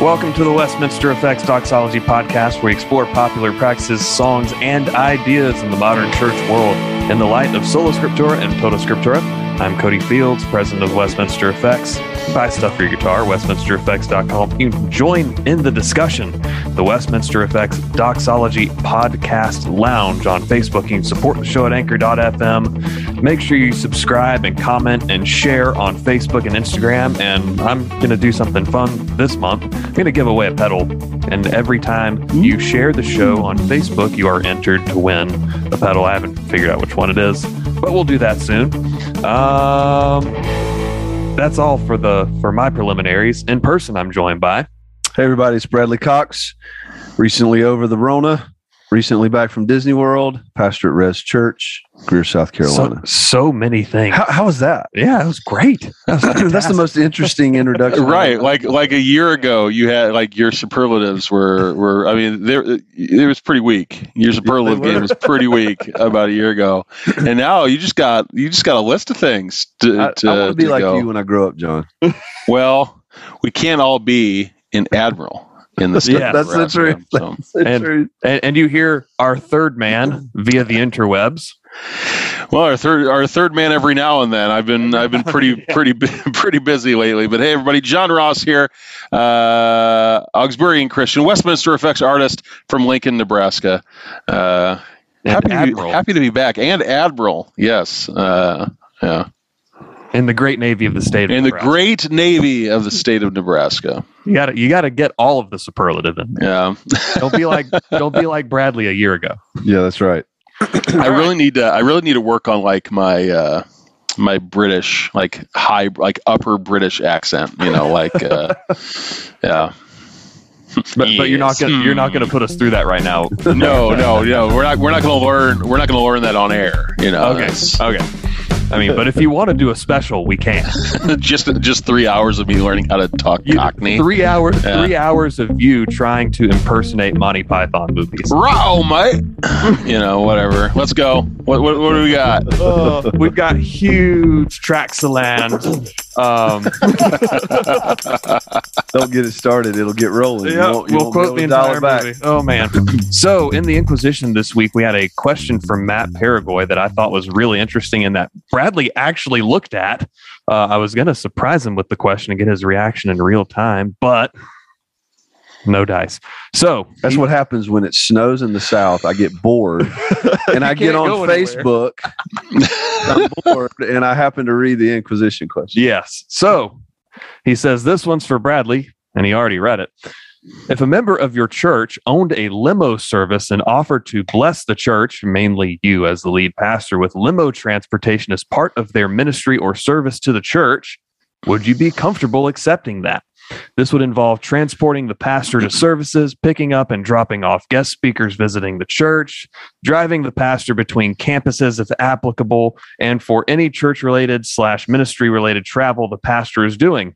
Welcome to the Westminster Effects Doxology Podcast, where we explore popular practices, songs, and ideas in the modern church world in the light of Sola Scriptura and Tota Scriptura. I'm Cody Fields, president of Westminster Effects. Buy stuff for your guitar, westminstereffects.com. You can join in the discussion. The Westminster Effects Doxology Podcast Lounge on Facebook. You can support the show at anchor.fm. Make sure you subscribe and comment and share on Facebook and Instagram. And I'm going to do something fun this month. I'm going to give away a pedal. And every time you share the show on Facebook, you are entered to win a pedal. I haven't figured out which one it is, but we'll do that soon. Um, that's all for the for my preliminaries. In person, I'm joined by. Hey everybody, it's Bradley Cox. Recently over the Rona, recently back from Disney World, pastor at Res Church, Greer, South Carolina. So, so many things. how, how was that? yeah, it was great. That was That's the most interesting introduction. right like like a year ago you had like your superlatives were were i mean there it was pretty weak your superlative were. game was pretty weak about a year ago and now you just got you just got a list of things to, I, to, I want to be to like go. you when I grow up, John. well we can't all be an admiral in the state Yeah, that's the Nebraska, truth. so. That's And- true. and, and you hear our third man via the interwebs. well our third our third man every now and then. I've been i've been pretty pretty pretty busy lately. But hey everybody john ross here uh augsburgian christian westminster effects artist from lincoln nebraska. Uh happy to, be, happy to be back. And admiral. Yes uh yeah in the great navy of the state of Nebraska. in the great navy of the state of nebraska you gotta you gotta get all of the superlative in there. yeah don't be like don't be like bradley a year ago Yeah, that's right. i really need to i really need to work on like my uh my british like high like upper british accent you know like uh yeah but, but you're not gonna you're not gonna put us through that right now no, no, no. We're not. We're not going to learn. We're not going to learn that on air. You know. okay okay i mean but if you want to do a special we can just just three hours of me learning how to talk You- Cockney. three hours Yeah. three hours of you trying to impersonate monty python movies Row, mate. you know, whatever. Let's go. What what, what do we got? Uh, we've got huge tracts of land. Um, Don't get it started; it'll get rolling. You won't- you we'll won't quote the entire back. movie. Oh man! So in the Inquisition this week, we had a question from Matt Paragoy that I thought was really interesting, and that Bradley actually looked at. Uh, I was going to surprise him with the question and get his reaction in real time, but no dice. So That's what happens when it snows in the South. I get bored, and I get on. Facebook. I'm bored, and I happen to read the Inquisition question. Yes. So he says this one's for Bradley, and he already read it. If a member of your church owned a limo service and offered to bless the church, mainly you as the lead pastor, with limo transportation as part of their ministry or service to the church, would you be comfortable accepting that? This would involve transporting the pastor to services, picking up and dropping off guest speakers visiting the church, driving the pastor between campuses if applicable, and for any church related slash ministry related travel the pastor is doing.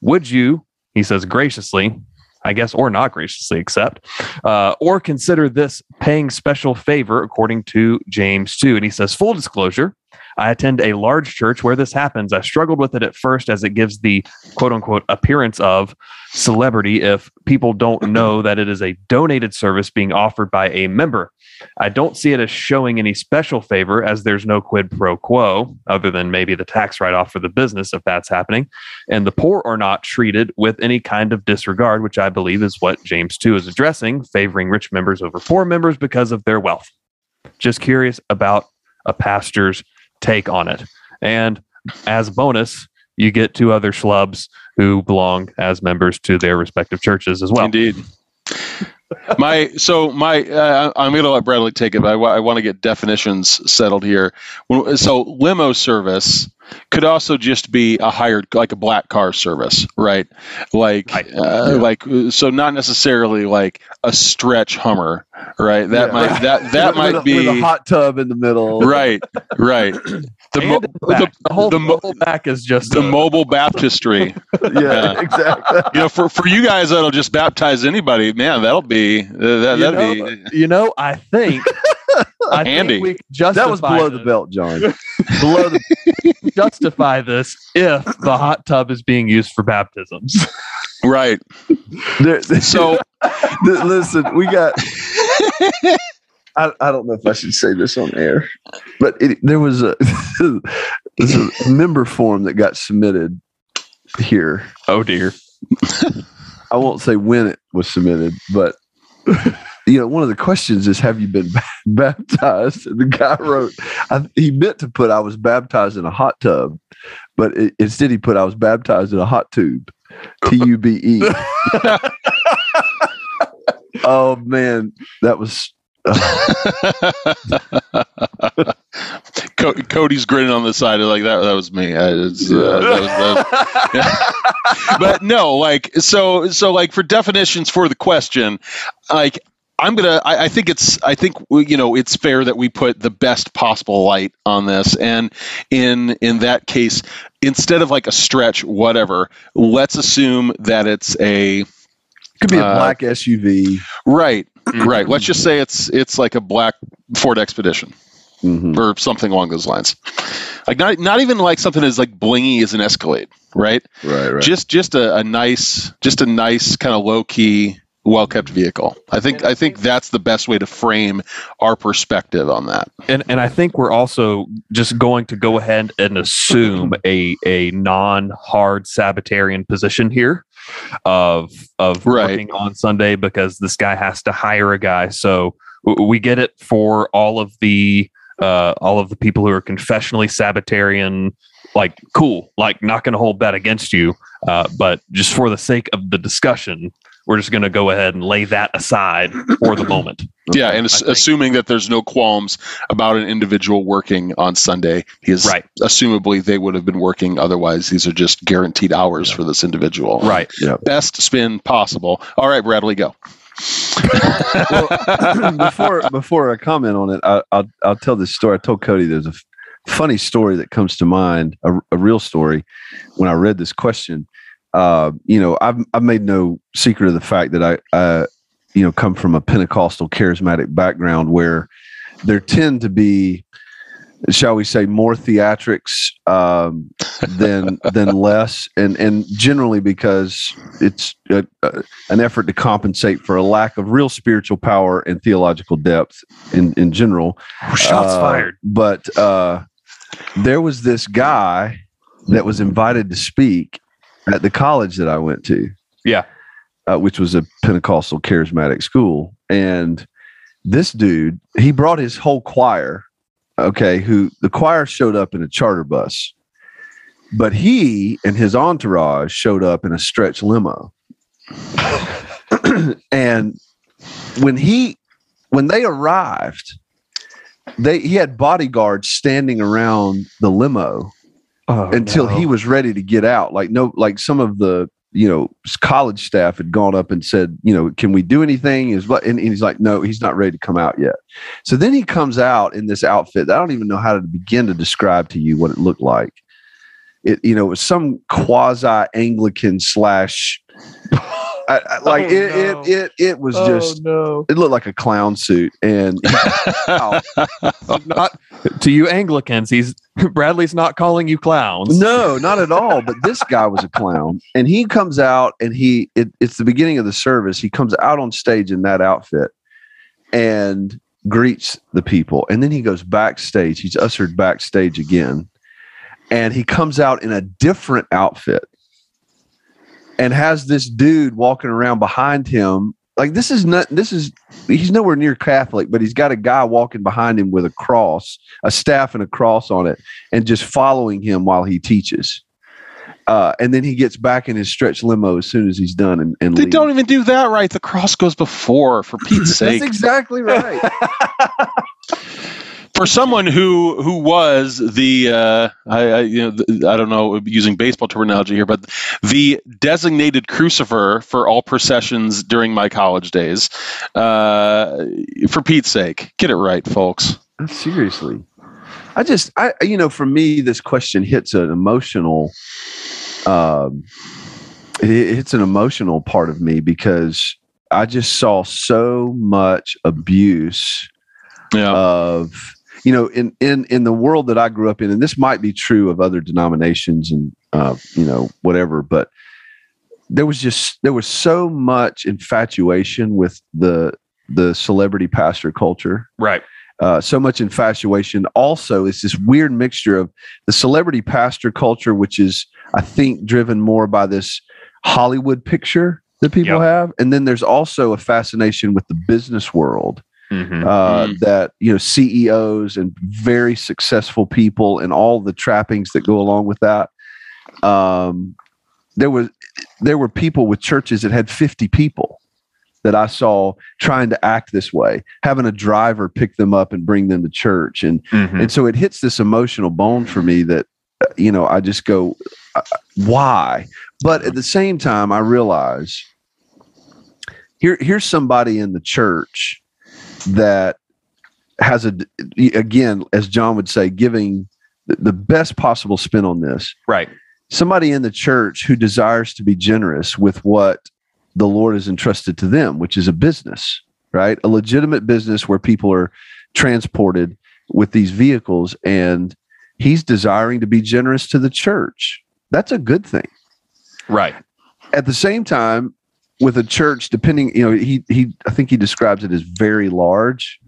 Would you, he says graciously, I guess, or not graciously accept, uh, or consider this paying special favor according to James 2? And he says, full disclosure, I attend a large church where this happens. I struggled with it at first as it gives the quote unquote appearance of celebrity if people don't know that it is a donated service being offered by a member. I don't see it as showing any special favor as there's no quid pro quo other than maybe the tax write off for the business if that's happening. And the poor are not treated with any kind of disregard, which I believe is what James 2 is addressing, favoring rich members over poor members because of their wealth. Just curious about a pastor's take on it. And as bonus, you get two other schlubs who belong as members to their respective churches as well. Indeed. my so my uh, I'm going to let Bradley take it, but I, want to get definitions settled here. So limo service could also just be a hired like a black car service, right? Like Right. uh, like so not necessarily like a stretch Hummer, right? That Yeah. might that that With- might a, be with a hot tub in the middle. right, right. The, And mo- in the, back, the, whole the the, mo- whole back is just the a- mobile baptistry. Yeah, Yeah. exactly. you know, for, for you guys that'll just baptize anybody, man, that'll be uh, that, you, that'd know, be you know, I think I Handy. think we justify That was below the belt, John. Below the justify this if the hot tub is being used for baptisms. right. there, So Th- listen, we got. I, I don't know if I should say this on air, but it, there was a, there's a member form that got submitted here. oh dear. I won't say when it was submitted, but you know, one of the questions is, "Have you been baptized?" And the guy wrote, I, he meant to put, "I was baptized in a hot tub," but it, instead he put, "I was baptized in a hot tube." T U B E. Oh man, that was. Co- Cody's grinning on the side, like that. That was me. I, uh, that was, that was- but no, like so, so like for definitions for the question, like I'm gonna. I, I think it's. I think you know it's fair that we put the best possible light on this, and in in that case, instead of like a stretch, whatever, let's assume that it's a Could be a Uh, black SUV. right. Right. Let's just say it's it's like a black Ford Expedition. Mhm. or something along those lines. Like not not even like something as like blingy as an Escalade, right? Right, right. Just just a, a nice just a nice kind of low key, well kept vehicle. I think I think that's the best way to frame our perspective on that. and and I think we're also just going to go ahead and assume a a non hard Sabbatarian position here of of Right. working on Sunday because this guy has to hire a guy. So we get it for all of the uh, all of the people who are confessionally Sabbatarian. Like cool, like not going to hold that against you, uh, but just for the sake of the discussion, we're just going to go ahead and lay that aside for the moment. Yeah, and ass- assuming that there's no qualms about an individual working on Sunday, because Right. assumably they would have been working otherwise. These are just guaranteed hours for this individual. Right. Best spin possible. All right, Bradley, go. well, before before I comment on it, I, I'll I'll tell this story. I told Cody there's a funny story that comes to mind, a, a real story. When I read this question, uh, you know, I've I've made no secret of the fact that I, uh, you know, come from a Pentecostal charismatic background where there tend to be, shall we say, more theatrics um, than than less, and and generally because it's a, a, an effort to compensate for a lack of real spiritual power and theological depth in in general. Shots Uh, fired. But uh, there was this guy that was invited to speak at the college that I went to. Yeah. Uh, which was a Pentecostal charismatic school. And this dude, he brought his whole choir. Okay. Who the choir showed up in a charter bus, but he and his entourage showed up in a stretch limo. and when he, when they arrived, they he had bodyguards standing around the limo Oh, until no. he was ready to get out. Like no, like some of the you know college staff had gone up and said, you know, can we do anything? Is what, and he's like, no, he's not ready to come out yet. So then he comes out in this outfit. that I don't even know how to begin to describe to you what it looked like. It you know it was some quasi Anglican slash. I, I, like Oh, it, no. it it it was oh, just no. it looked like a clown suit and wow. not to you Anglicans. He's Bradley's not calling you clowns. No, not at all. But this guy was a clown, and he comes out, and he it, it's the beginning of the service. He comes out on stage in that outfit and greets the people, and then he goes backstage. He's ushered backstage again, and he comes out in a different outfit and has this dude walking around behind him. Like this is not this is he's nowhere near Catholic, but he's got a guy walking behind him with a cross, a staff and a cross on it and just following him while he teaches. Uh, and then he gets back in his stretch limo as soon as he's done and, and They leaves. don't even do that right. The cross goes before, for Pete's sake. That's exactly right. for someone who who was the uh, I, I you know the, I don't know using baseball terminology here, but the designated crucifer for all processions during my college days. Uh, for Pete's sake, get it right, folks. Seriously, I just I you know for me this question hits an emotional. Um, it hits an emotional part of me because I just saw so much abuse Yeah. of you know in in in the world that I grew up in, and this might be true of other denominations and uh, you know whatever, but there was just there was so much infatuation with the the celebrity pastor culture Right. uh, so much infatuation. Also, it's this weird mixture of the celebrity pastor culture, which is, I think, driven more by this Hollywood picture that people Yep. have, and then there's also a fascination with the business world Mhm. uh, Mm. that you know CEOs and very successful people and all the trappings that go along with that. Um, there was there were people with churches that had 50 people that I saw trying to act this way, having a driver pick them up and bring them to church, and Mhm. and so it hits this emotional bone for me that uh, you know I just go, uh, why? But at the same time, I realize here here's somebody in the church that has a again, as John would say, giving the- best possible spin on this. Right. Somebody in the church who desires to be generous with what the Lord has entrusted to them, which is a business, right? A legitimate business where people are transported with these vehicles, and he's desiring to be generous to the church. That's a good thing Right. at the same time with a church depending you know he he i think he describes it as very large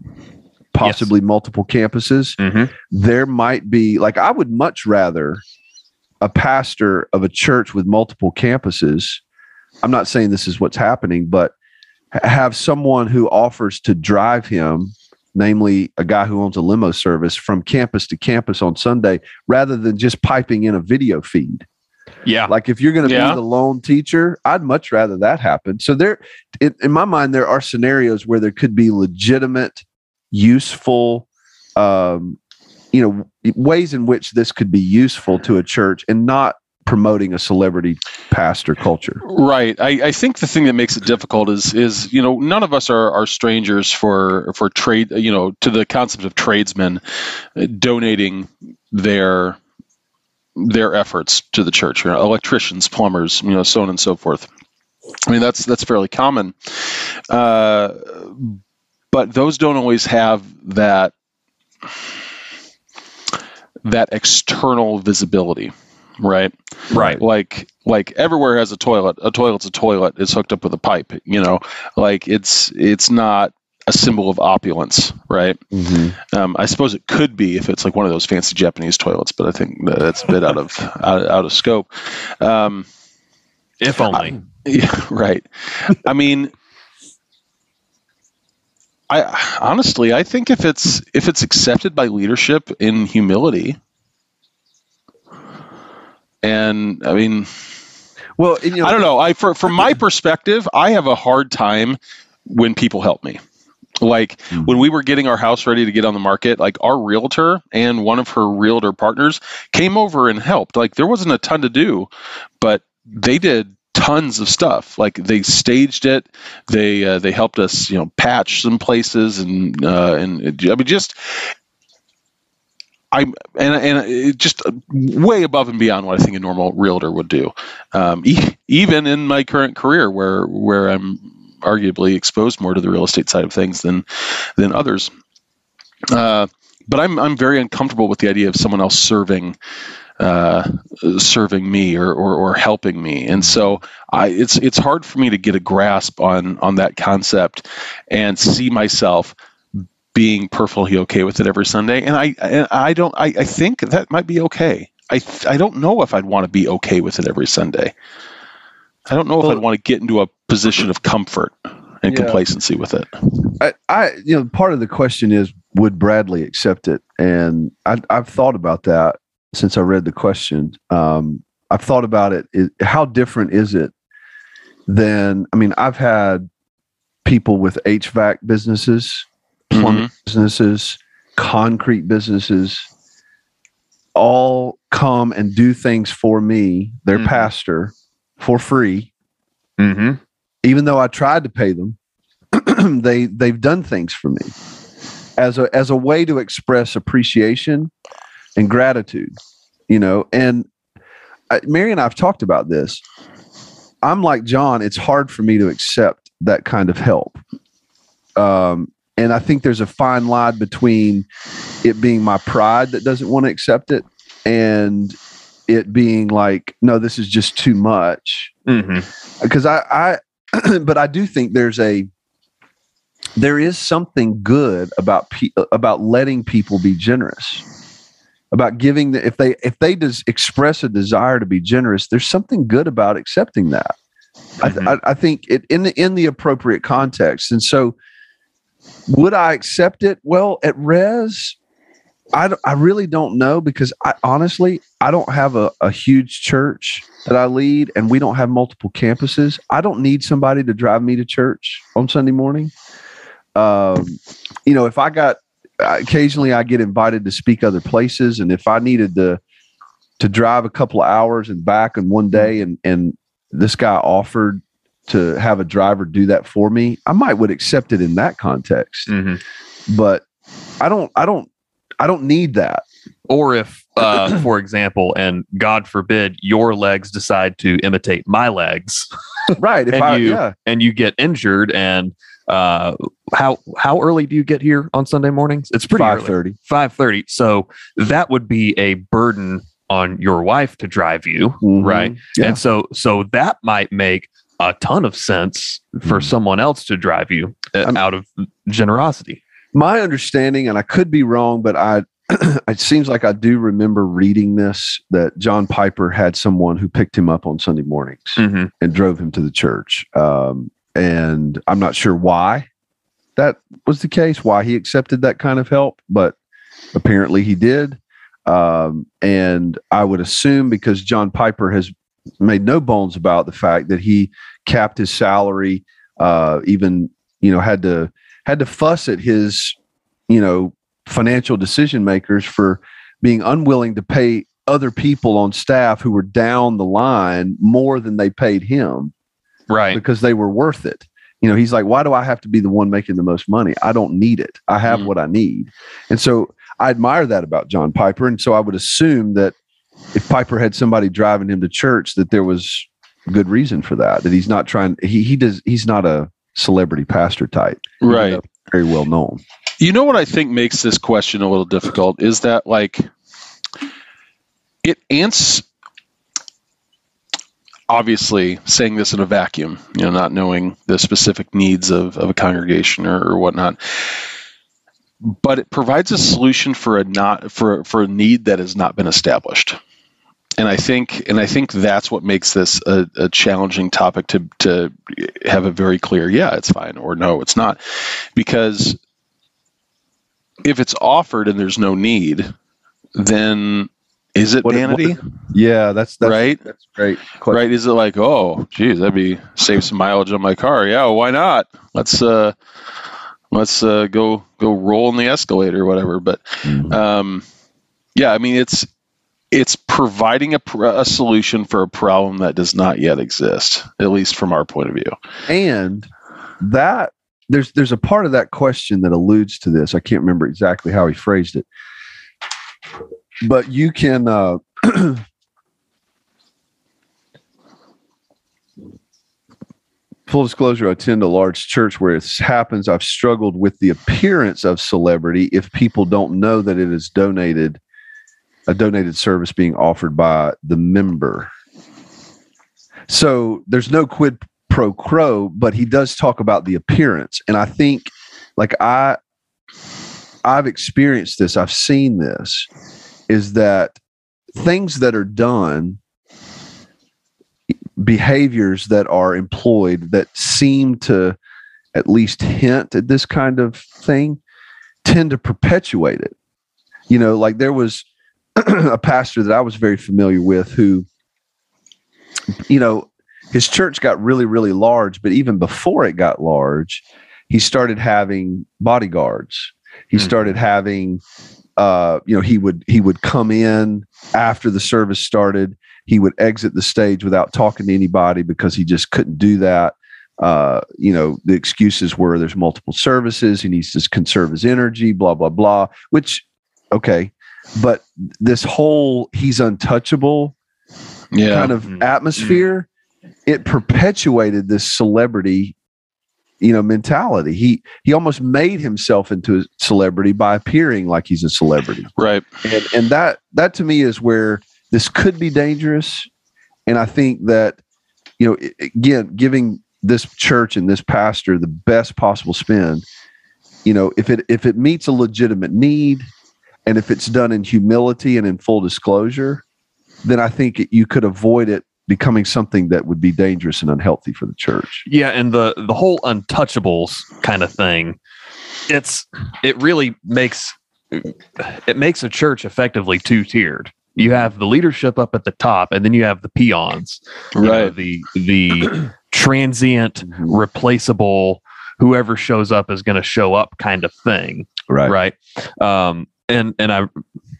possibly multiple campuses. Mhm. there might be like i would much rather a pastor of a church with multiple campuses i'm not saying this is what's happening but have someone who offers to drive him namely a guy who owns a limo service from campus to campus on sunday rather than just piping in a video feed Yeah. like if you're going to Yeah. be the lone teacher, I'd much rather that happen. So there, in, in my mind, there are scenarios where there could be legitimate, useful, um, you know, ways in which this could be useful to a church and not promoting a celebrity pastor culture. Right. I, I think the thing that makes it difficult is is you know none of us are, are strangers for for trade you know to the concept of tradesmen uh, donating their their efforts to the church. You know, electricians, plumbers, you know, so on and so forth. I mean that's that's fairly common, uh, but those don't always have that that external visibility, right? Right. like like everywhere has a toilet a toilet's a toilet it's hooked up with a pipe you know like it's it's not a symbol of opulence right um, i suppose it could be if it's like one of those fancy japanese toilets but i think that's a bit out of out, out of scope um, If only. yeah, right i mean i honestly i think if it's if it's accepted by leadership in humility and i mean Well, you know, I don't know. I for, from my perspective, I have a hard time when people help me. Like Mhm. when we were getting our house ready to get on the market, like our realtor and one of her realtor partners came over and helped. Like there wasn't a ton to do, but they did tons of stuff. Like they staged it. They uh, they helped us, you know, patch some places and uh, and it- I mean just I'm and and it just way above and beyond what I think a normal realtor would do. Um, e- even in my current career, where where I'm arguably exposed more to the real estate side of things than than others. Uh, but I'm I'm very uncomfortable with the idea of someone else serving uh, serving me or, or or helping me, and so I it's it's hard for me to get a grasp on on that concept and see myself being perfectly okay with it every Sunday. And I and I don't I, I think that might be okay. I I don't know if I'd want to be okay with it every Sunday. I don't know if Well- I'd want to get into a position of comfort and Yeah. complacency with it. I, I, you know, part of the question is would Bradley accept it? And I, I've thought about that since I read the question. Um, I've thought about it, it. How different is it than? I mean, I've had people with HVAC businesses, plumbing businesses, concrete businesses all come and do things for me, their Mhm. pastor, for free. Mm-hmm. Even though I tried to pay them, they they've done things for me as a as a way to express appreciation and gratitude. You know, and I, Mary and I've talked about this. I'm like John. It's hard for me to accept that kind of help. Um, and I think there's a fine line between it being my pride that doesn't want to accept it and it being like, no, this is just too much. Mm-hmm. Because I, I, but I do think there's a, there is something good about pe- about letting people be generous, about giving the if they if they does express a desire to be generous, there's something good about accepting that. I, th- I, I think it in the in the appropriate context, and so would I accept it? Well, at Res, I, I really don't know because I honestly I don't have a, a huge church that I lead, and we don't have multiple campuses. I don't need somebody to drive me to church on Sunday morning. Um, you know, if I got occasionally I get invited to speak other places, and if I needed to to drive a couple of hours and back in one day, and and this guy offered to have a driver do that for me, I might would accept it in that context. Mm-hmm. But I don't, I don't, I don't need that. Or if, uh, for example, and God forbid, your legs decide to imitate my legs, Right? If And I, you- yeah, and you get injured, and uh, how how early do you get here on Sunday mornings? It's pretty five early. thirty. Five thirty. So that would be a burden on your wife to drive you, right? Yeah. And so so that might make a ton of sense for Mhm. someone else to drive you uh, out of generosity. My understanding, and I could be wrong, but I it seems like I do remember reading this that John Piper had someone who picked him up on Sunday mornings Mm-hmm. and drove him to the church. Um, and I'm not sure why that was the case, why he accepted that kind of help, but apparently he did. Um, and I would assume because John Piper has made no bones about the fact that he capped his salary, uh, even you know had to had to fuss at his you know financial decision makers for being unwilling to pay other people on staff who were down the line more than they paid him Right. because they were worth it. You know, he's like, why do I have to be the one making the most money? I don't need it. I have Mm. what I need. And so I admire that about John Piper. And so I would assume that if Piper had somebody driving him to church, that there was good reason for that. That he's not trying. He he does. He's not a celebrity pastor type. Right. Very well known. You know what I think makes this question a little difficult is that like it ants obviously saying this in a vacuum, you know, not knowing the specific needs of, of a congregation or, or whatnot. But it provides a solution for a not for for a need that has not been established. And I think and I think that's what makes this a, a challenging topic to to have a very clear, yeah, it's fine or no, it's not. Because if it's offered and there's no need, then is it What- what- vanity? Yeah, that's that's Right? That's great. question. right? Is it like, oh, geez, that'd be save some mileage on my car? Yeah, why not? Let's uh, let's uh, go go roll in the escalator or whatever. But Mhm. um, yeah, I mean, it's it's providing a, a solution for a problem that does not yet exist, at least from our point of view. and that there's there's a part of that question that alludes to this i can't remember exactly how he phrased it but you can uh full disclosure i attend a large church where it happens i've struggled with the appearance of celebrity if people don't know that it is donated a donated service being offered by the member so there's no quid pro quo, but he does talk about the appearance. And I think like I I've experienced this, I've seen this, is that things that are done, behaviors that are employed that seem to at least hint at this kind of thing tend to perpetuate it. You know, like there was a pastor that I was very familiar with who, you know, his church got really, really large, but even before it got large, he started having bodyguards. He Mhm. started having, uh, you know, he would he would come in after the service started. He would exit the stage without talking to anybody because he just couldn't do that. Uh, you know, the excuses were there's multiple services. He needs to conserve his energy. Blah blah blah. Which, okay, but this whole he's untouchable Yeah. kind of Mm. atmosphere, it perpetuated this celebrity, you know, mentality. He he almost made himself into a celebrity by appearing like he's a celebrity. right. And and that that to me is where this could be dangerous. And I think that, you know, again, giving this church and this pastor the best possible spin, you know, if it if it meets a legitimate need and if it's done in humility and in full disclosure, then I think it, you could avoid it becoming something that would be dangerous and unhealthy for the church. Yeah, and the the whole untouchables kind of thing, it's it really makes it makes a church effectively two tiered. You have the leadership up at the top, and then you have the peons, you know, Right. the the transient, replaceable, whoever shows up is going to show up kind of thing, Right. right? Um, and and I,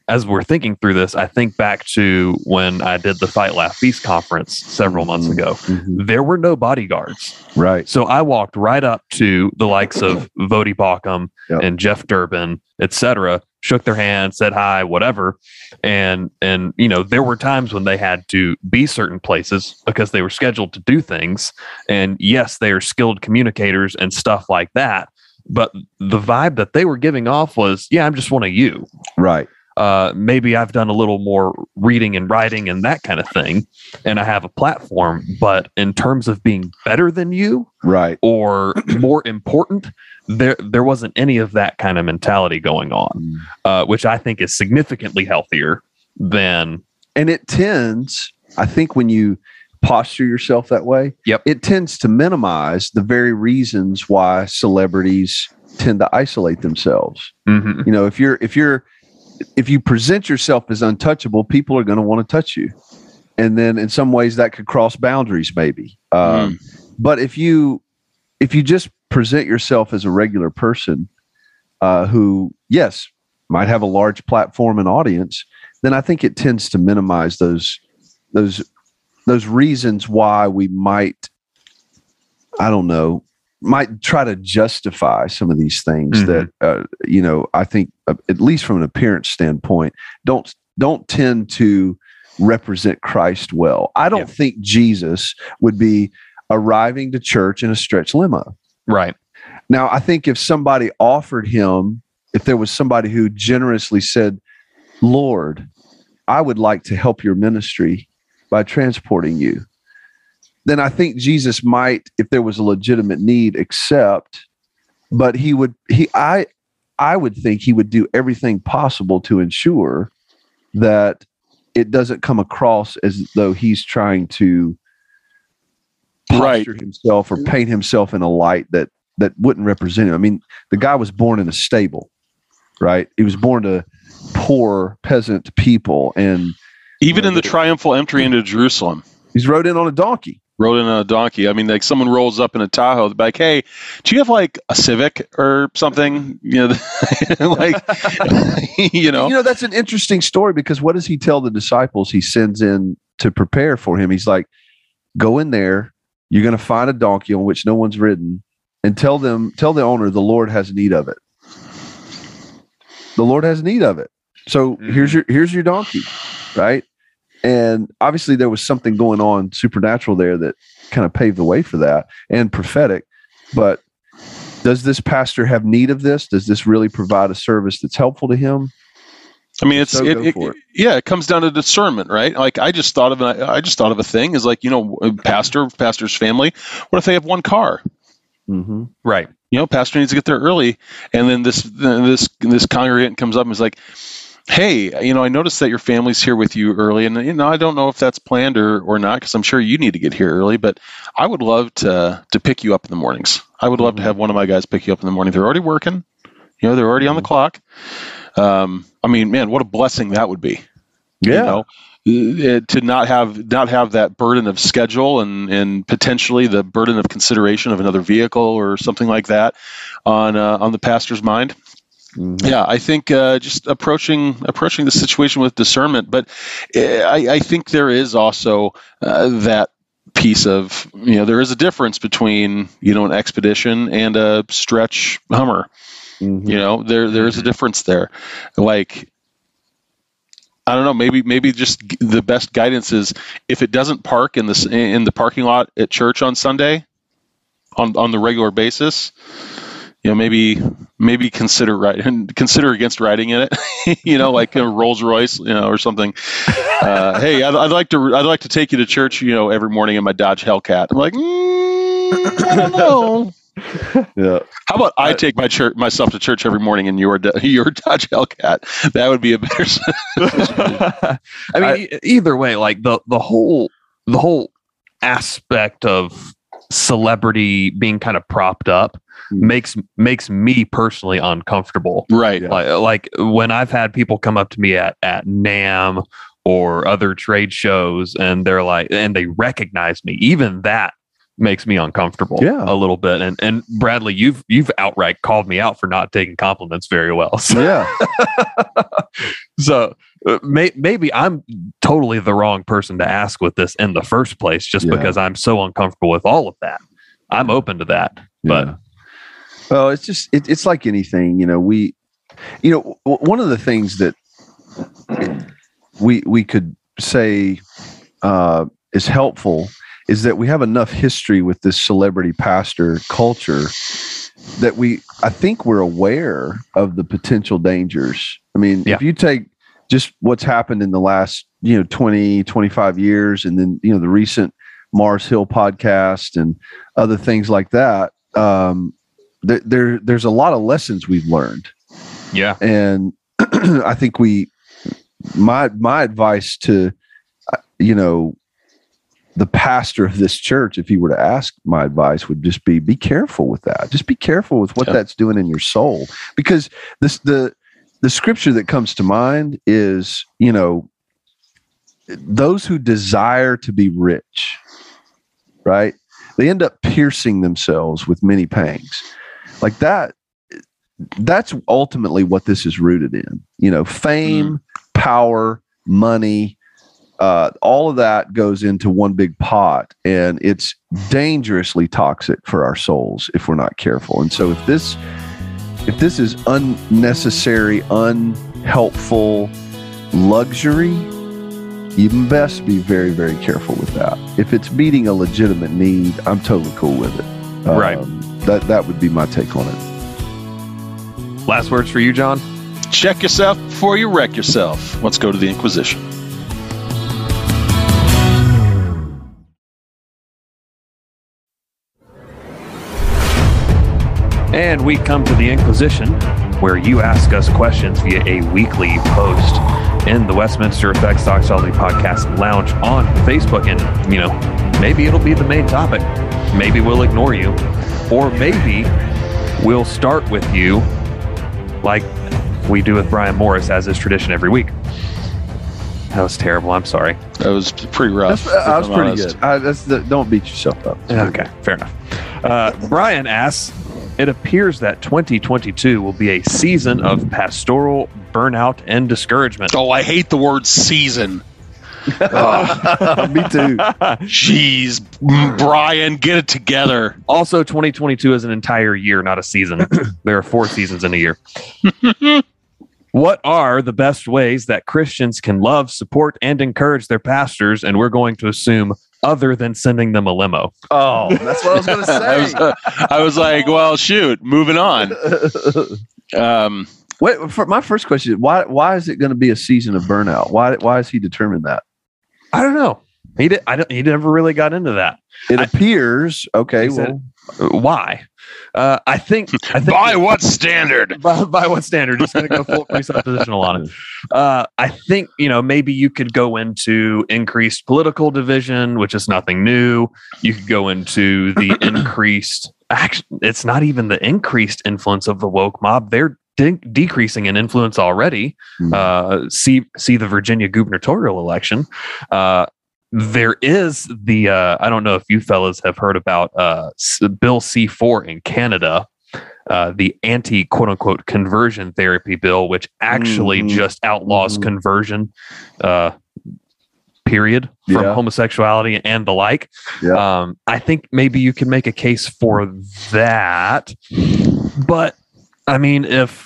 as we're thinking through this, I think back to when I did the Fight Laugh Feast conference several months ago. Mhm. There were no bodyguards. Right. So I walked right up to the likes of Voddie Baucham Yep. and Jeff Durbin, etc., shook their hand, said hi, whatever. And and you know, there were times when they had to be certain places because they were scheduled to do things. And yes, they are skilled communicators and stuff like that. But the vibe that they were giving off was, yeah, I'm just one of you. Right. Uh, maybe I've done a little more reading and writing and that kind of thing, and I have a platform. But in terms of being better than you, Right. or more important there there wasn't any of that kind of mentality going on uh, which i think is significantly healthier than and it tends i think when you posture yourself that way Yep. it tends to minimize the very reasons why celebrities tend to isolate themselves. You know if you're if you're if you present yourself as untouchable people are going to want to touch you. And then in some ways that could cross boundaries maybe. Um, but if you if you just present yourself as a regular person uh, who yes might have a large platform and audience then i think it tends to minimize those those those reasons why we might i don't know might try to justify some of these things Mhm. that uh, you know i think uh, at least from an appearance standpoint don't don't tend to represent christ well i don't Yeah. think jesus would be arriving to church in a stretch limo right now, I think if somebody offered him, if there was somebody who generously said, Lord, I would like to help your ministry by transporting you, then I think Jesus might, if there was a legitimate need, accept. But he would, he, I, I would think he would do everything possible to ensure that it doesn't come across as though he's trying to Right. posture himself or paint himself in a light that that wouldn't represent him. I mean, the guy was born in a stable, right? He was born to poor peasant people, and Even in the triumphal entry into Jerusalem, he's rode in on a donkey. rode in on a donkey. I mean, like someone rolls up in a Tahoe, they're like, "Hey, do you have like a Civic or something?" You know, like you know, You know, that's an interesting story because what does he tell the disciples he sends in to prepare for him? He's like, go in there, you're going to find a donkey on which no one's ridden, and tell them, tell the owner the Lord has need of it. The Lord has need of it. So Mhm. here's your here's your donkey, right? And obviously there was something going on supernatural there that kind of paved the way for that and prophetic. But does this pastor have need of this? Does this really provide a service that's helpful to him? I mean, it's So it, it- it. yeah, it comes down to discernment, right? Like I just thought of an, I just thought of a thing is like you know, pastor, pastor's family. What if they have one car? Mm-hmm. right You know, pastor needs to get there early, and then this this this congregant comes up and is like, "Hey, you know, I noticed that your family's here with you early, and you know, I don't know if that's planned or or not because I'm sure you need to get here early, but I would love to to pick you up in the mornings. I would love to have one of my guys pick you up in the morning. They're already working, you know, they're already on the clock. Um, I mean, man, what a blessing that would be. Yeah. You know, Uh, to not have not have that burden of schedule and and potentially the burden of consideration of another vehicle or something like that on uh, on the pastor's mind. Mhm. yeah i think uh, just approaching approaching the situation with discernment but uh, i, I think there is also uh, that piece of you know there is a difference between you know an expedition and a stretch hummer Mhm. you know there there's a difference there like i don't know maybe maybe just the best guidance is if it doesn't park in this in the parking lot at church on sunday on on the regular basis you know maybe maybe consider riding consider against riding in it you know like a rolls royce you know or something uh, hey I'd, I'd like to i'd like to take you to church you know every morning in my dodge hellcat i'm like mm, i don't know Yeah. how about I take my church myself to church every morning in your your Dodge Hellcat? That would be a better. I mean, I- e- either way, like the the whole the whole aspect of celebrity being kind of propped up. Makes makes me personally uncomfortable. right. Yeah. Like like when I've had people come up to me at at NAMM or other trade shows and they're like and they recognize me, even that makes me uncomfortable Yeah. a little bit and and Bradley you've you've outright called me out for not taking compliments very well so Yeah. so uh, may, maybe I'm totally the wrong person to ask with this in the first place, just Yeah. because I'm so uncomfortable with all of that. I'm open to that, but Yeah. Well, it's just it, it's like anything, you know. We, you know, w- one of the things that we we could say uh, is helpful is that we have enough history with this celebrity pastor culture that we I think we're aware of the potential dangers. I mean, Yeah. if you take just what's happened in the last, you know, 20, 25 years and then, you know, the recent Mars Hill podcast and other things like that, um, there, there there's a lot of lessons we've learned. yeah, And I think we my my advice to uh, you know the pastor of this church if he were to ask my advice would just be be careful with that. Just be careful with what Yeah. that's doing in your soul. Because this the the scripture that comes to mind is you know those who desire to be rich right? They end up piercing themselves with many pangs like that that's ultimately what this is rooted in you know fame power money uh, all of that goes into one big pot and it's dangerously toxic for our souls if we're not careful. And so if this if this is unnecessary unhelpful luxury you best be very very careful with that. If it's meeting a legitimate need i'm totally cool with it. Right. Um, that that would be my take on it last words for you, John. Check yourself before you wreck yourself. Let's go to the Inquisition. And we come to the Inquisition, where you ask us questions via a weekly post in the Westminster Effects Doxology Podcast Lounge on Facebook. And, you know, maybe it'll be the main topic. Maybe we'll ignore you. Or maybe we'll start with you like we do with Brian Morris, as is tradition every week. That was terrible. I'm sorry. That was pretty rough. That's, I was I'm pretty honest. good. I, that's the, don't beat yourself up. Okay, fair enough. Uh, Brian asks It appears that 2022 will be a season of pastoral burnout and discouragement. Oh, I hate the word season. Me too. Jeez, Brian, get it together. also, 2022 is an entire year, not a season. there are four seasons in a year. what are the best ways that Christians can love, support, and encourage their pastors? And we're going to assume other than sending them a limo. Oh, that's what I was going to I was, say. uh, I was like, well, shoot, moving on. Um, Wait, for my first question: Why why is it going to be a season of burnout? Why why has he determined that? I don't know. He did. I don't. He never really got into that. It I- appears okay. He said- Well, Why? Uh, I think. I think by what standard? by, by what standard? Just going to go full presuppositional on it. Uh, I think you know maybe you could go into increased political division, which is nothing new. You could go into the increased. Action, it's not even the increased influence of the woke mob. They're de- decreasing in influence already. Hmm. Uh, see see the Virginia gubernatorial election. Uh, there is the uh, I don't know if you fellas have heard about uh, Bill C four in Canada. uh, the anti quote unquote conversion therapy bill, which actually Mhm. just outlaws Mhm. conversion. Uh, period from Yeah. homosexuality and the like Yeah. um, i think maybe you can make a case for that but i mean if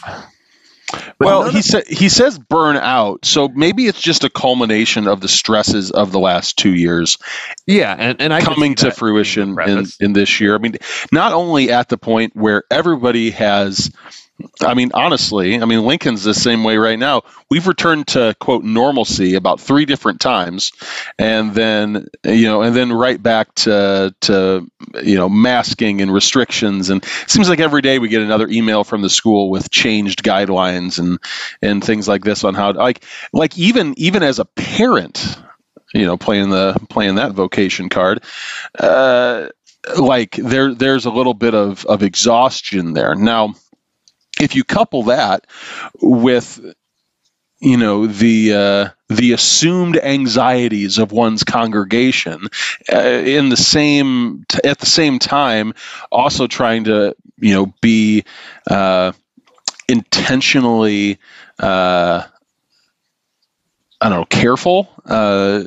well, he said he says burn out, so maybe it's just a culmination of the stresses of the last two years yeah and, and i coming to fruition the in, in this year. I mean, not only at the point where everybody has, I mean, honestly, I mean, Lincoln's the same way right now. We've returned to quote normalcy about three different times, and then you know, and then right back to to you know masking and restrictions. And it seems like every day we get another email from the school with changed guidelines and and things like this on how like like even even as a parent you know playing the playing that vocation card uh like there there's a little bit of of exhaustion there now if you couple that with you know the uh, the assumed anxieties of one's congregation uh, in the same t- at the same time also trying to you know be uh, intentionally uh, I don't know, careful, uh,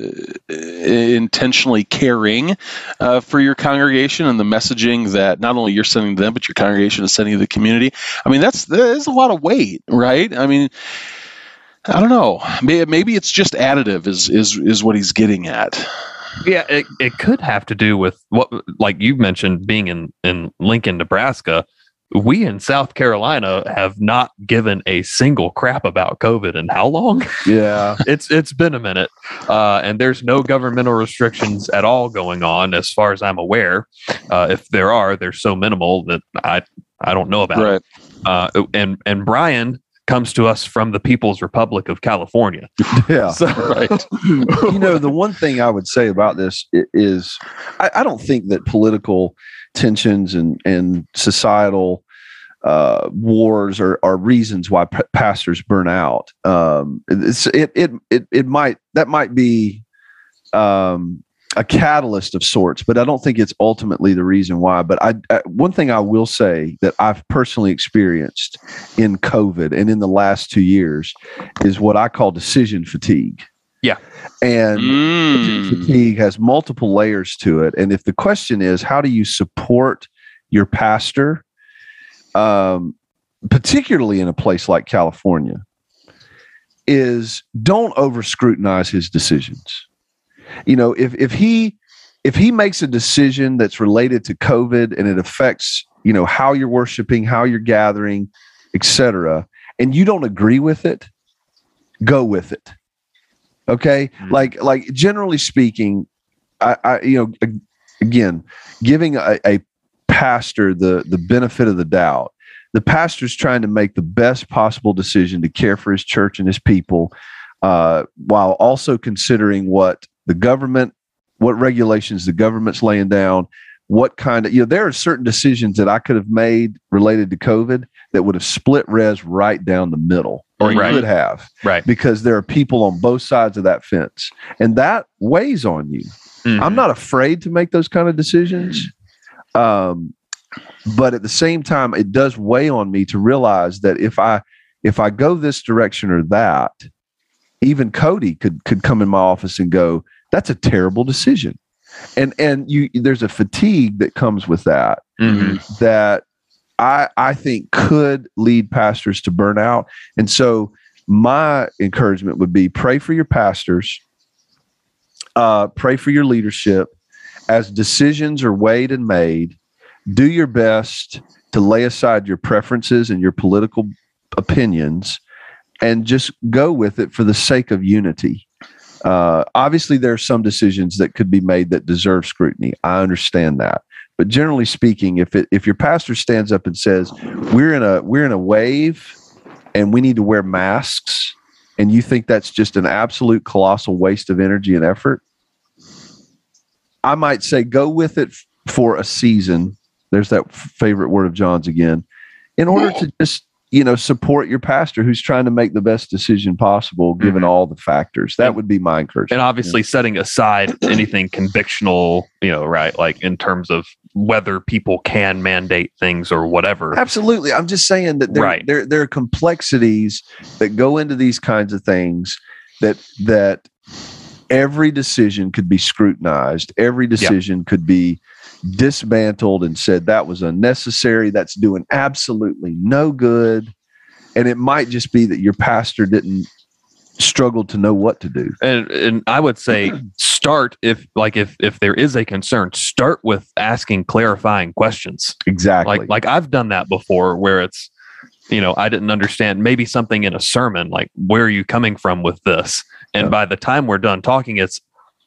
intentionally caring uh, for your congregation and the messaging that not only you're sending to them, but your congregation is sending to the community. I mean, that's there's a lot of weight, right? I mean, I don't know. Maybe, maybe it's just additive, is is is what he's getting at. yeah it, it could have to do with what like you mentioned being in in lincoln nebraska we in south carolina have not given a single crap about covid in how long yeah. it's it's been a minute uh, and there's no governmental restrictions at all going on as far as i'm aware uh, if there are they're so minimal that i i don't know about it. Uh, and and brian comes to us from the people's republic of california Yeah. so Right. you know, the one thing I would say about this is I, I don't think that political tensions and, and societal uh, wars are, are reasons why p- pastors burn out. Um, it, it, it, it might, that might be um, a catalyst of sorts, but I don't think it's ultimately the reason why. But I, I, one thing I will say that I've personally experienced in COVID and in the last two years is what I call decision fatigue. Yeah. And Mm. fatigue has multiple layers to it. And if the question is, how do you support your pastor, um, particularly in a place like California, is don't over scrutinize his decisions. You know, if if he if he makes a decision that's related to COVID and it affects, you know, how you're worshiping, how you're gathering, etc., and you don't agree with it, go with it. Okay, Mhm. like like generally speaking, I, I you know again giving a, a pastor the the benefit of the doubt. The pastor's trying to make the best possible decision to care for his church and his people, uh, while also considering what the government, what regulations the government's laying down, what kind of you know there are certain decisions that I could have made related to COVID that would have split res right down the middle, or Right. could have right because there are people on both sides of that fence and that weighs on you Mhm. i'm not afraid to make those kind of decisions um, but at the same time it does weigh on me to realize that if i if i go this direction or that even cody could could come in my office and go that's a terrible decision and and you there's a fatigue that comes with that Mhm. that I I think could lead pastors to burnout. And so my encouragement would be pray for your pastors, uh, pray for your leadership. As decisions are weighed and made, do your best to lay aside your preferences and your political opinions and just go with it for the sake of unity. Uh, obviously, there are some decisions that could be made that deserve scrutiny. I understand that. But generally speaking, if it, if your pastor stands up and says we're in a we're in a wave and we need to wear masks, and you think that's just an absolute colossal waste of energy and effort, I might say go with it for a season. There's that favorite word of John's again, in order to just you know, support your pastor who's trying to make the best decision possible given Mhm. all the factors. That would be my encouragement. and obviously setting aside anything convictional, you know, right? Like in terms of whether people can mandate things or whatever. Absolutely. I'm just saying that there, Right. there, there are complexities that go into these kinds of things that that every decision could be scrutinized. Every decision could be dismantled and said that was unnecessary. That's doing absolutely no good. And it might just be that your pastor didn't struggle to know what to do. and and I would say start if like if if there is a concern, start with asking clarifying questions. Exactly. Like like I've done that before where it's you know, I didn't understand maybe something in a sermon like where are you coming from with this? And Yeah. by the time we're done talking it's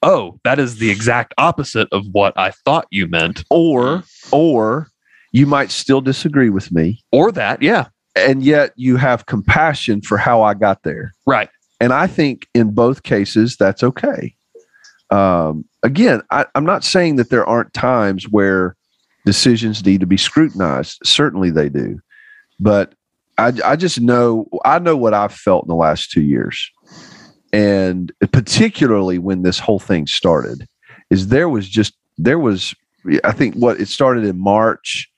oh, that is the exact opposite of what I thought you meant or or you might still disagree with me, or that, yeah. and yet you have compassion for how I got there. Right. And I think in both cases, that's okay. Um, again, I, I'm not saying that there aren't times where decisions need to be scrutinized. Certainly they do. But I, I just know, I know what I've felt in the last two years. And particularly when this whole thing started, is there was just, there was, I think what it started in March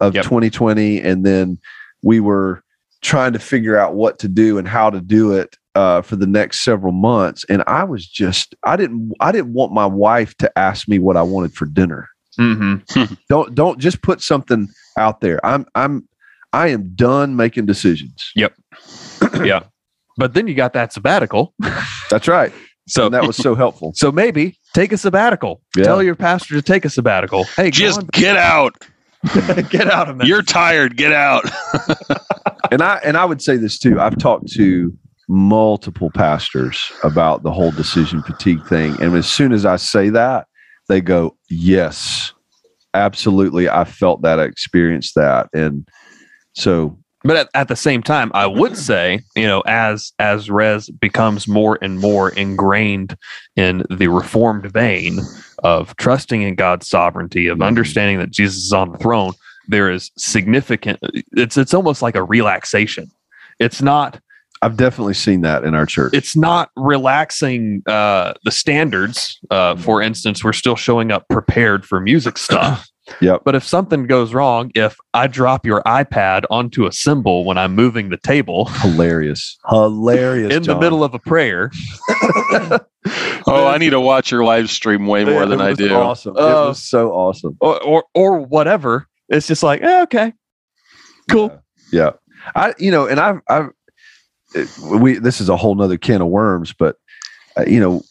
of Yep. 2020. And then we were trying to figure out what to do and how to do it uh, for the next several months. And I was just, I didn't, I didn't want my wife to ask me what I wanted for dinner. Mm-hmm. Don't, don't just put something out there. I'm, I'm, I am done making decisions. Yep. yeah. But then you got that sabbatical. That's right. So And that was so helpful. so maybe take a sabbatical. Yeah. Tell your pastor to take a sabbatical. Hey, go Just on, get out. get out of it. You're tired. Get out. and I, and I would say this too. I've talked to multiple pastors about the whole decision fatigue thing. And as soon as I say that, they go, yes, absolutely. I felt that, I experienced that. And so but at, at the same time, I would say, you know, as as res becomes more and more ingrained in the reformed vein of trusting in God's sovereignty, of Mhm. understanding that Jesus is on the throne, there is significant. It's it's almost like a relaxation. It's not I've definitely seen that in our church. it's not relaxing uh, the standards. Uh, for instance, we're still showing up prepared for music stuff. Yep. But if something goes wrong, if I drop your iPad onto a cymbal when I'm moving the table hilarious. Hilarious. in the middle of a prayer, Oh, I need to watch your live stream way more Yeah, than it I do. Awesome. Oh. it was so awesome. or or, or whatever, it's just like eh, okay, cool. Yeah. I, you know, and I've, I've, it- we, this is a whole nother can of worms, but, uh, you know,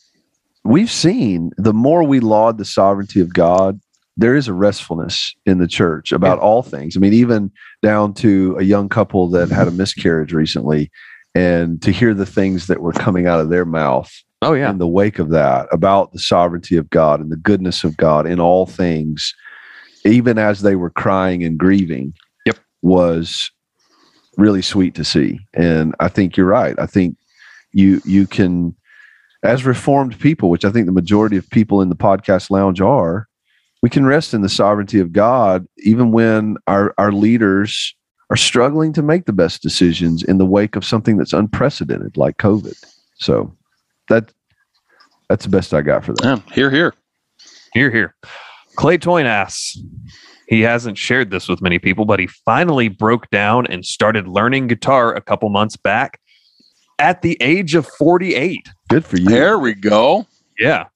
we've seen the more we laud the sovereignty of God, there is a restfulness in the church about all things. I mean, even down to a young couple that had a miscarriage recently and to hear the things that were coming out of their mouth Oh yeah, in the wake of that about the sovereignty of God and the goodness of God in all things, even as they were crying and grieving, Yep. was really sweet to see. And I think you're right. I think you you can, as reformed people, which I think the majority of people in the podcast lounge are, we can rest in the sovereignty of God, even when our our leaders are struggling to make the best decisions in the wake of something that's unprecedented like COVID. So that that's the best I got for that. Yeah, here, here. here here. Clay Toyn asks. He hasn't shared this with many people, but he finally broke down and started learning guitar a couple months back at the age of 48. Good for you. There we go. Yeah.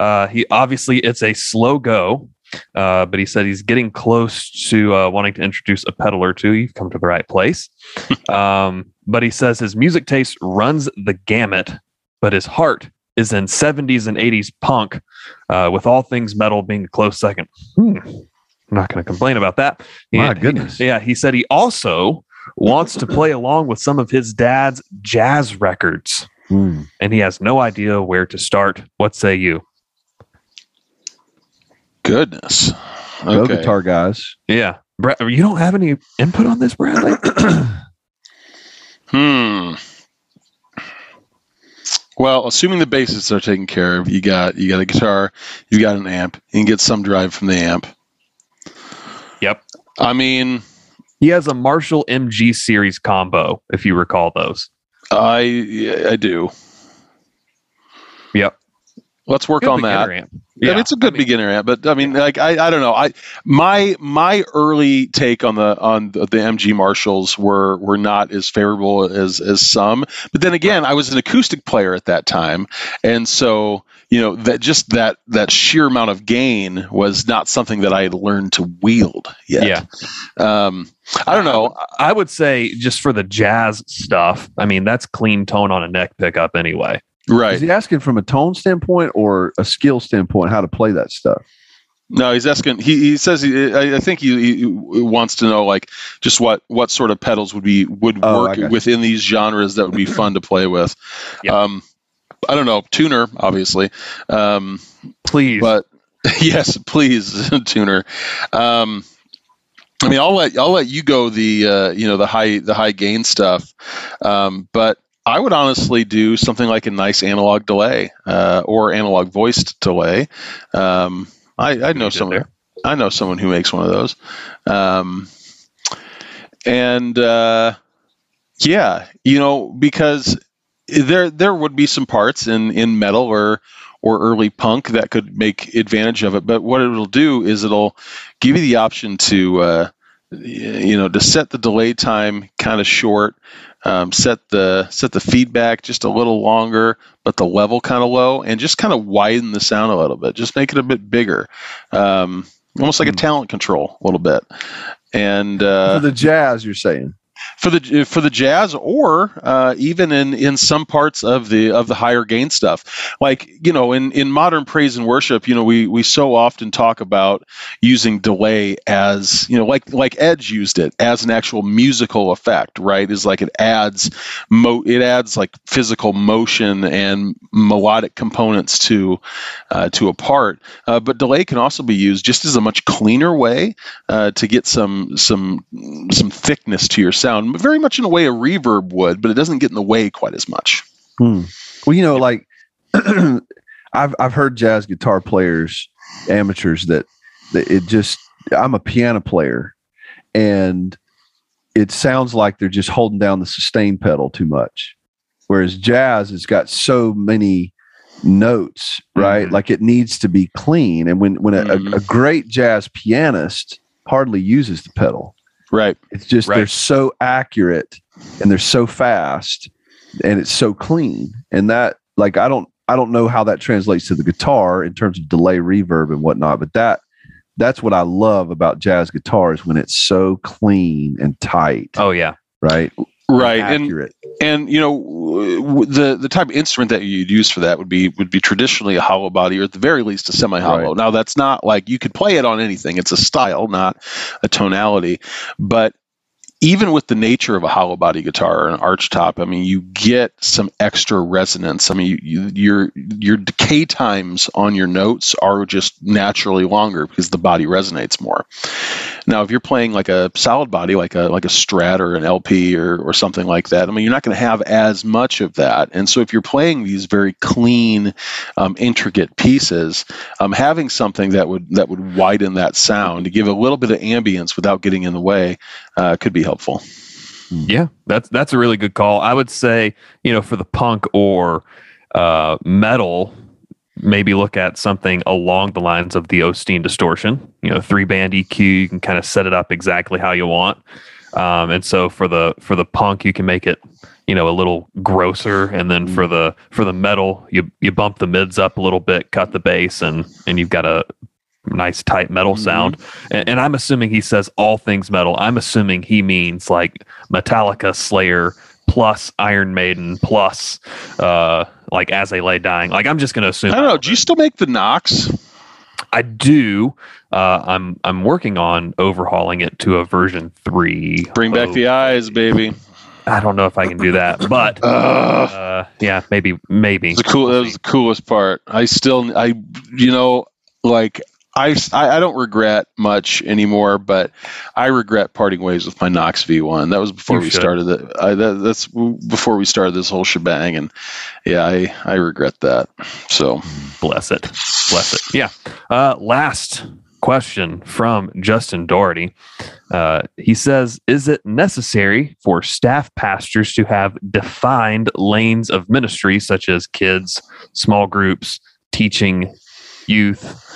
Uh, he obviously it's a slow go, uh, but he said he's getting close to uh, wanting to introduce a pedal or two. You've come to the right place. um, but he says his music taste runs the gamut, but his heart is in 70s and 80s punk, uh, with all things metal being a close second. Hmm. I'm not going to complain about that. My And he- goodness. yeah, he said he also wants to play along with some of his dad's jazz records Mm. and he has no idea where to start. What say you? Goodness. Go Okay. guitar guys. Yeah, Brad, you don't have any input on this, Bradley? Hmm. Well, assuming the basics are taken care of, you got you got a guitar, you got an amp, you can get some drive from the amp. Yep. I mean, He has a Marshall MG series combo, if you recall those. I I do. Yep. Let's work Good on that. amp. Yeah, it's a good I mean- beginner amp, but I mean, like I, I don't know. I my my early take on the on the, the MG Marshalls were were not as favorable as as some. But then again, I was an acoustic player at that time, and so you know that just that that sheer amount of gain was not something that I had learned to wield yet. Yeah. Um, I don't know. I would say just for the jazz stuff, I mean, that's clean tone on a neck pickup anyway. Right. Is he asking from a tone standpoint or a skill standpoint how to play that stuff? No, he's asking. He, he says he, I, I think he, he wants to know like just what what sort of pedals would be would Oh, work got you. within these genres that would be fun to play with. Yep. Um, I don't know tuner obviously, um, Please. but yes, please tuner. Um, I mean, I'll let I'll let you go the uh, you know the high the high gain stuff, um, but I would honestly do something like a nice analog delay uh, or analog voiced delay. Um, I, I know someone. I know someone who makes one of those. Um, and uh, yeah, you know, because there there would be some parts in in metal or or early punk that could make advantage of it. But what it'll do is it'll give you the option to uh, you know to set the delay time kind of short. Um, set the set the feedback just a little longer, but the level kind of low, and just kind of widen the sound a little bit. Just make it a bit bigger, um, almost like a Hmm. talent control a little bit. And uh, For the jazz, you're saying. For the for the jazz or uh, even in in some parts of the of the higher gain stuff. Like you know in in modern praise and worship you know we we so often talk about using delay as you know like like edge used it as an actual musical effect right? Is like it adds mo it adds like physical motion and melodic components to uh, to a part. Uh, but delay can also be used just as a much cleaner way uh, to get some some some thickness to your sound, very much in a way a reverb would, but it doesn't get in the way quite as much. Hmm. Well, you know, like I've I've heard jazz guitar players, amateurs that, that it just I'm a piano player, and it sounds like they're just holding down the sustain pedal too much, whereas jazz has got so many notes, right? Mhm. Like it needs to be clean, and when when a, Mhm. a, a great jazz pianist hardly uses the pedal. Right. It's just they're so accurate and they're so fast and it's so clean. And that like I don't I don't know how that translates to the guitar in terms of delay reverb and whatnot, but that that's what I love about jazz guitars when it's so clean and tight, oh yeah. right? Right. And Accurate. and you know the the type of instrument that you'd use for that would be would be traditionally a hollow body or at the very least a semi hollow. Right. Now that's not like you could play it on anything. It's a style, not a tonality. But even with the nature of a hollow body guitar or an arch top, I mean, you get some extra resonance. I mean, you, you, your your decay times on your notes are just naturally longer because the body resonates more. Now, if you're playing like a solid body, like a like a Strat or an LP or or something like that, I mean, you're not going to have as much of that. And so, if you're playing these very clean, um, intricate pieces, um, having something that would that would widen that sound to give a little bit of ambience without getting in the way uh, could be helpful. Yeah, that's that's a really good call. I would say, you know, for the punk or uh, metal, maybe look at something along the lines of the Osteen distortion. You know, three band EQ, you can kind of set it up exactly how you want. Um, and so for the for the punk, you can make it, you know, a little grosser, and then for the for the metal, you you bump the mids up a little bit, cut the bass, and and you've got a nice tight metal sound. And, and I'm assuming he says all things metal. I'm assuming he means like Metallica, Slayer, plus Iron Maiden, plus uh, like As They Lay Dying. Like I'm just going to assume. I don't know. Do you still make the Knox? I do. Uh, I'm I'm working on overhauling it to a version three. Bring back the eyes, baby. I don't know if I can do that, but Ugh. uh, yeah, maybe maybe. the cool. That was the coolest part. I still, I, you know, like I, I, I don't regret much anymore, but I regret parting ways with my Knox V1. That was before You we should. started it. I, that, that's before we started this whole shebang, and yeah, I, I regret that. So Bless it. Bless it. Yeah. Uh, last question from Justin Doherty. Uh, he says, Is it necessary for staff pastors to have defined lanes of ministry, such as kids, small groups, teaching, youth,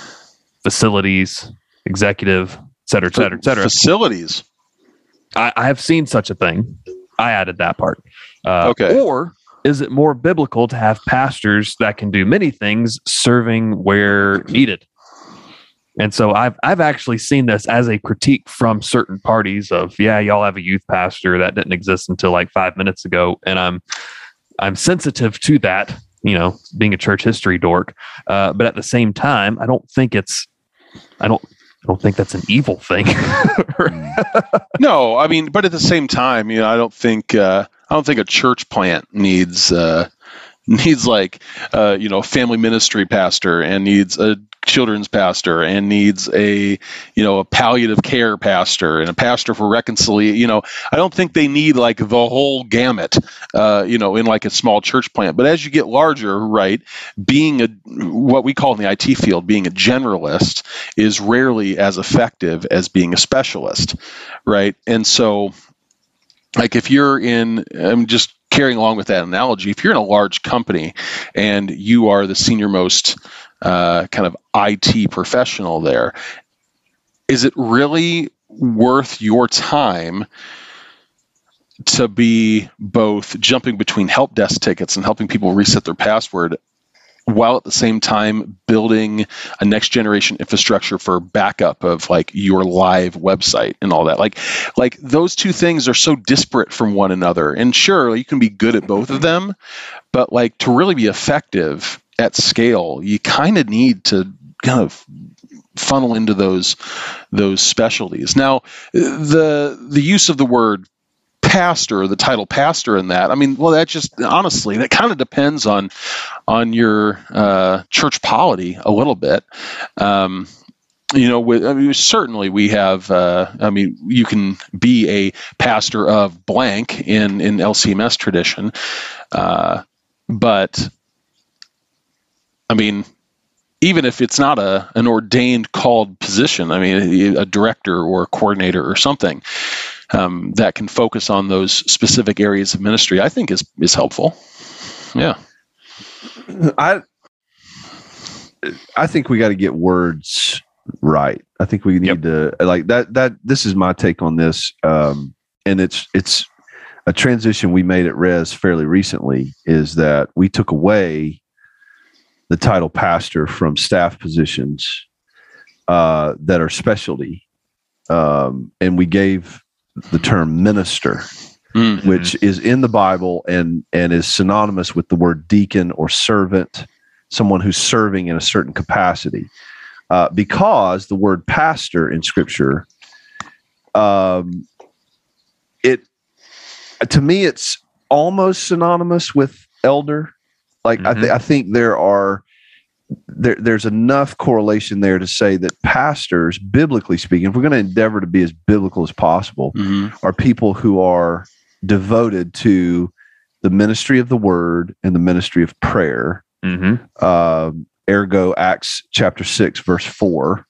facilities, executive, et cetera, et cetera, et cetera? Facilities. I, I have seen such a thing. I added that part. Uh, Okay. Or is it more biblical to have pastors that can do many things, serving where needed? And so I've I've actually seen this as a critique from certain parties of yeah y'all have a youth pastor that didn't exist until like five minutes ago, and I'm I'm sensitive to that, you know, being a church history dork, uh, but at the same time I don't think it's I don't I don't think that's an evil thing. No, I mean, but at the same time, you know, I don't think uh, I don't think a church plant needs uh, needs like uh, you know family ministry pastor and needs a children's pastor and needs a you know a palliative care pastor and a pastor for reconciliation. You know, I don't think they need like the whole gamut. Uh, you know, in like a small church plant. But as you get larger, right, being a what we call in the IT field being a generalist is rarely as effective as being a specialist right? And so, like, if you're in, I'm just carrying along with that analogy. If you're in a large company and you are the senior most uh, kind of IT professional there, is it really worth your time? To be both jumping between help desk tickets and helping people reset their password while at the same time building a next generation infrastructure for backup of like your live website and all that like like those two things are so disparate from one another and sure you can be good at both of them but like to really be effective at scale you kind of need to kind of funnel into those those specialties. Now the the use of the word pastor the title pastor in that i mean well that just honestly that kind of depends on on your uh, church polity a little bit. Um, you know with, I mean, certainly we have uh, i mean you can be a pastor of blank in in lcms tradition uh, but i mean even if it's not a an ordained called position i mean a director or a coordinator or something um, that can focus on those specific areas of ministry, I think is is helpful. Yeah. I I think we got to get words right. I think we need Yep. to like that. That this is my take on this, um, and it's it's a transition we made at Res fairly recently. Is that we took away the title pastor from staff positions uh, that are specialty, um, and we gave the term minister Mm. which is in the Bible and and is synonymous with the word deacon or servant, someone who's serving in a certain capacity. Uh, because the word pastor in Scripture, um, it to me it's almost synonymous with elder. Like I, th- I think there are there, there's enough correlation there to say that pastors, biblically speaking, if we're going to endeavor to be as biblical as possible, Mhm. are people who are devoted to the ministry of the word and the ministry of prayer. hmm Um, ergo, Acts chapter 6, verse 4.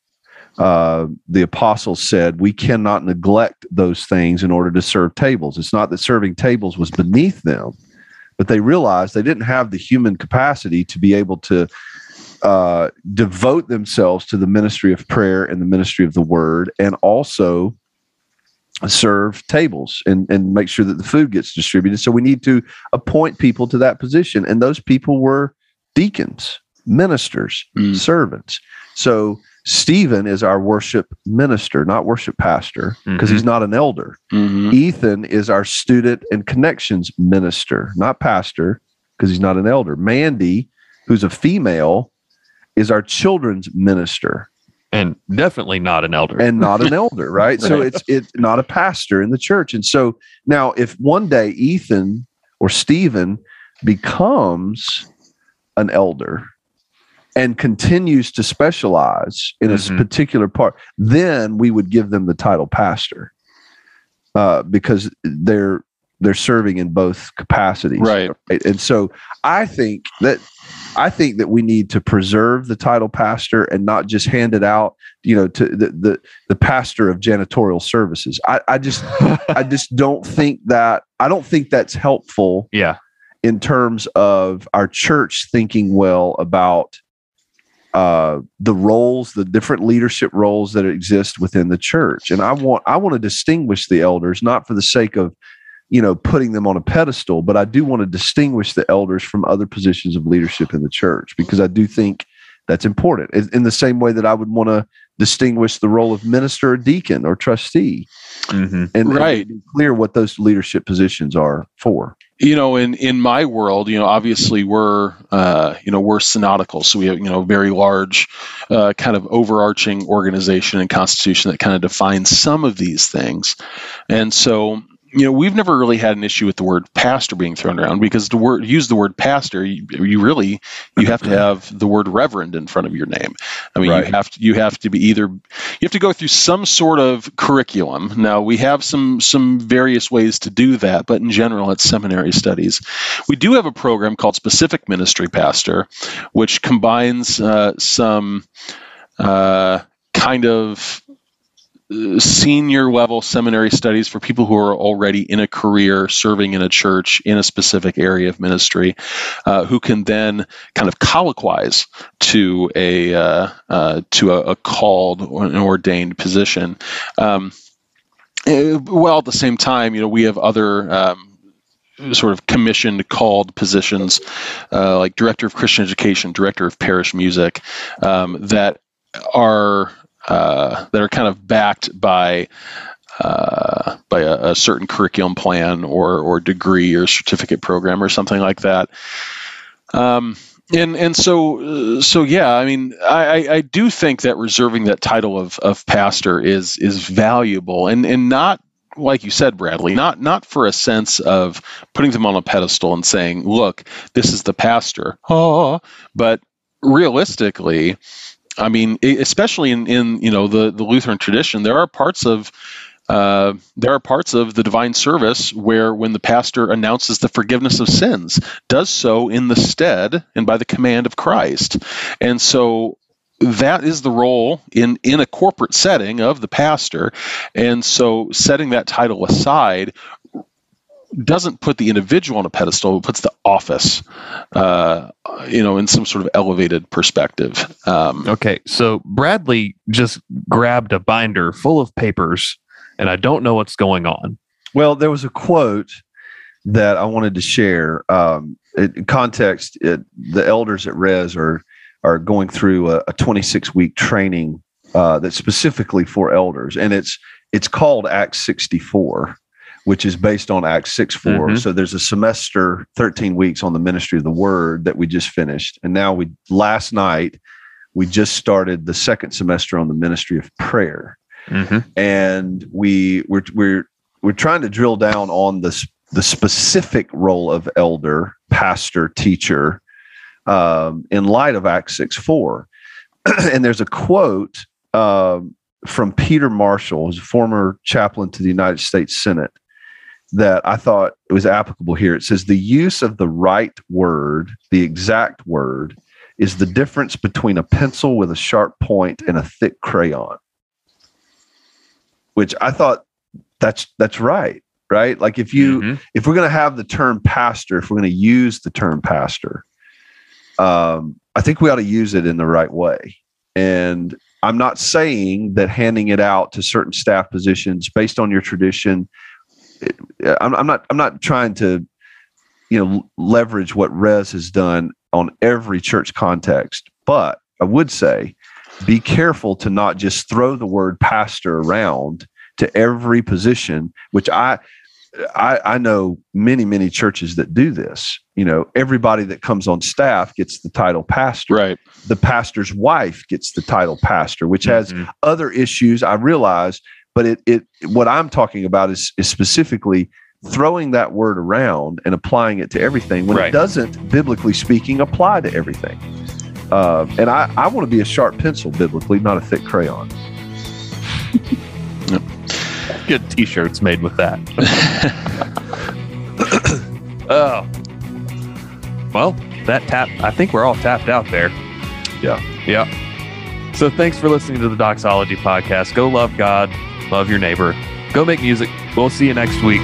Uh, the apostles said, We cannot neglect those things in order to serve tables. It's not that serving tables was beneath them, but they realized they didn't have the human capacity to be able to uh, devote themselves to the ministry of prayer and the ministry of the word, and also serve tables and, and make sure that the food gets distributed. So we need to appoint people to that position. And those people were deacons, ministers, Mm. servants. So Stephen is our worship minister, not worship pastor, because Mhm. he's not an elder. Mhm. Ethan is our student and connections minister, not pastor, because he's not an elder. Mandy, who's a female, is our children's minister And definitely not an elder. and not an elder, right? So it's it's not a pastor in the church. And so now if one day Ethan or Stephen becomes an elder and continues to specialize in a s- Mhm. particular part, then we would give them the title pastor. Uh, because they're they're serving in both capacities. Right. And so I think that I think that we need to preserve the title pastor and not just hand it out, you know, to the the, the pastor of janitorial services. I, I just I just don't think that I don't think that's helpful yeah. in terms of our church thinking well about uh, the roles, the different leadership roles that exist within the church. And I want I want to distinguish the elders, not for the sake of you know putting them on a pedestal, but I do want to distinguish the elders from other positions of leadership in the church because I do think that's important. In the same way that I would want to distinguish the role of minister or deacon or trustee Mm-hmm. and, and Right. be clear what those leadership positions are for. you know in in my world you know obviously we're uh, you know we're synodical so we have you know very large uh, kind of overarching organization and constitution that kind of defines some of these things and so you know we've never really had an issue with the word pastor being thrown around because the word use the word pastor you, you really you have to have the word reverend in front of your name. I mean Right. you have to you have to be either you have to go through some sort of curriculum. Now we have some some various ways to do that but in general it's seminary studies. We do have a program called specific ministry pastor which combines uh, some uh, kind of senior level seminary studies for people who are already in a career serving in a church in a specific area of ministry uh, who can then kind of colloquize to a uh, uh, to a, a called or an ordained position. Um, eh, while at the same time you know we have other um, sort of commissioned called positions uh, like director of christian education director of parish music um, that are uh, that are kind of backed by uh, by a, a certain curriculum plan or or degree or certificate program or something like that. Um, and and so so yeah, I mean, I, I- I do think that reserving that title of of pastor is is valuable and and not like you said, Bradley, not not for a sense of putting them on a pedestal and saying, "Look, this is the pastor," oh, but realistically, I mean, especially in, in you know the, the Lutheran tradition, there are parts of uh, there are parts of the divine service where when the pastor announces the forgiveness of sins, does so in the stead and by the command of Christ, and so that is the role in in a corporate setting of the pastor, and so setting that title aside doesn't put the individual on a pedestal, it puts the office, uh, you know, in some sort of elevated perspective. Um, Okay, so Bradley just grabbed a binder full of papers, and I don't know what's going on. Well, there was a quote that I wanted to share. Um, in context, it, the elders at Res are are going through a, a 26 week training uh, that's specifically for elders, and it's it's called Act 64, which is based on Acts 6 4. Mhm. So there's a semester, 13 weeks on the ministry of the word that we just finished, and now we last night we just started the second semester on the ministry of prayer Mm-hmm. and we we're we're we're trying to drill down on this the specific role of elder, pastor, teacher, um, in light of Acts six four. and there's a quote um, from Peter Marshall, who's a former chaplain to the United States Senate, that I thought it was applicable here. It says the use of the right word, the exact word, is the difference between a pencil with a sharp point and a thick crayon which I thought that's that's right, right? Like if you Mhm. if we're going to have the term pastor, if we're going to use the term pastor, um, I think we ought to use it in the right way. And I'm not saying that handing it out to certain staff positions based on your tradition. I'm, I'm not. I'm not trying to, you know, leverage what Res has done on every church context. But I would say, be careful to not just throw the word pastor around to every position, which I I, I know many, many churches that do this. You know, everybody that comes on staff gets the title pastor. right. The pastor's wife gets the title pastor, which has Mhm. other issues. I realize, but it it what I'm talking about is is specifically throwing that word around and applying it to everything when Right. it doesn't, biblically speaking, apply to everything. Uh, and I, I want to be a sharp pencil biblically, not a thick crayon. Good T-shirts made with that. oh, well, that tap. I think we're all tapped out there. Yeah. Yeah. So thanks for listening to the Doxology podcast. Go love God, love your neighbor, go make music. We'll see you next week.